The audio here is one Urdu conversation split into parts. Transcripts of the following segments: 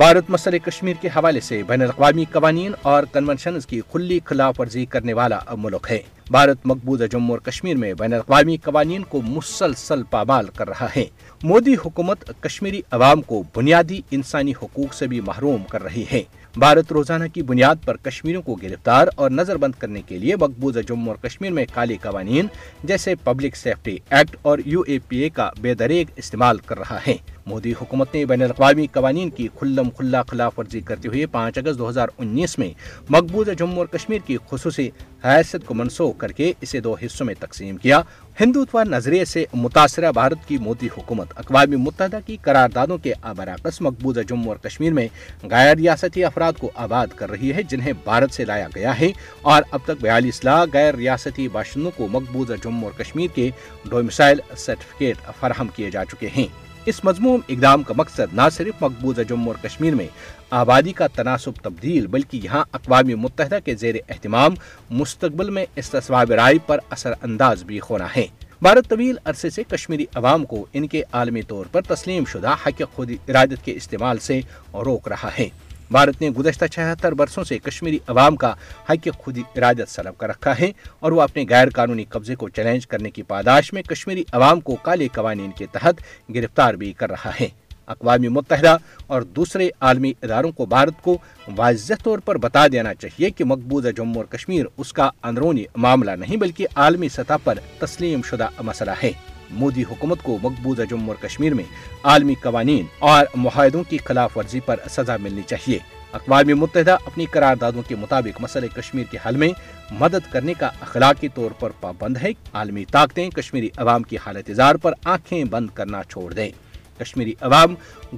بھارت مسئلہ کشمیر کے حوالے سے بین الاقوامی قوانین اور کنونشنز کی کھلی خلاف ورزی کرنے والا ملک ہے۔ بھارت مقبوضہ جموں اور کشمیر میں بین الاقوامی قوانین کو مسلسل پامال کر رہا ہے۔ مودی حکومت کشمیری عوام کو بنیادی انسانی حقوق سے بھی محروم کر رہی ہے۔ بھارت روزانہ کی بنیاد پر کشمیریوں کو گرفتار اور نظر بند کرنے کے لیے مقبوضہ جموں اور کشمیر میں کالے قوانین جیسے پبلک سیفٹی ایکٹ اور یو اے پی اے کا بے دریگ استعمال کر رہا ہے۔ مودی حکومت نے بین الاقوامی قوانین کی کھلم کھلا خلاف ورزی کرتے ہوئے پانچ اگست دو ہزار انیس میں مقبوضہ جموں اور کشمیر کی خصوصی حیثیت کو منسوخ کر کے اسے دو حصوں میں تقسیم کیا۔ ہندوتوا نظریے سے متاثرہ بھارت کی مودی حکومت، اقوام متحدہ کی قراردادوں کے برعکس مقبوضہ جموں اور کشمیر میں غیر ریاستی افراد کو آباد کر رہی ہے، جنہیں بھارت سے لایا گیا ہے۔ اور اب تک بیالیس لاکھ غیر ریاستی باشندوں کو مقبوضہ جموں اور کشمیر کے ڈومسائل سرٹیفکیٹ فراہم کیے جا چکے ہیں۔ اس مضموم اقدام کا مقصد نہ صرف مقبوضہ جموں اور کشمیر میں آبادی کا تناسب تبدیل، بلکہ یہاں اقوام متحدہ کے زیر اہتمام، مستقبل میں استصواب رائے پر اثر انداز بھی ہونا ہے۔ بھارت طویل عرصے سے کشمیری عوام کو ان کے عالمی طور پر تسلیم شدہ حق خود ارادت کے استعمال سے روک رہا ہے۔ بھارت نے گزشتہ چھہتر برسوں سے کشمیری عوام کا حق خود ارادت سلب کر رکھا ہے اور وہ اپنے غیر قانونی قبضے کو چیلنج کرنے کی پاداش میں کشمیری عوام کو کالے قوانین کے تحت گرفتار بھی کر رہا ہے۔ اقوام متحدہ اور دوسرے عالمی اداروں کو بھارت کو واضح طور پر بتا دینا چاہیے کہ مقبوضہ جموں اور کشمیر اس کا اندرونی معاملہ نہیں بلکہ عالمی سطح پر تسلیم شدہ مسئلہ ہے۔ مودی حکومت کو مقبوضہ جموں اور کشمیر میں عالمی قوانین اور معاہدوں کی خلاف ورزی پر سزا ملنی چاہیے۔ اقوام متحدہ اپنی قراردادوں کے مطابق مسئلہ کشمیر کے حل میں مدد کرنے کا اخلاقی طور پر پابند ہے۔ عالمی طاقتیں کشمیری عوام کی حالت اظہار پر آنکھیں بند کرنا چھوڑ دیں۔ کشمیری عوام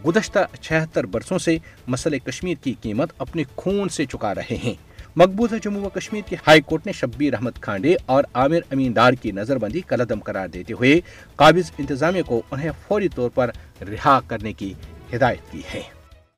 گزشتہ چھہتر برسوں سے مسئلہ کشمیر کی قیمت اپنے خون سے چکا رہے ہیں۔ مقبوضہ جموں و کشمیر کی ہائی کورٹ نے شبیر احمد کھانڈے اور عامر امین دار کی نظر بندی کلدم قرار دیتے ہوئے قابض انتظامیہ کو انہیں فوری طور پر رہا کرنے کی ہدایت دی ہے۔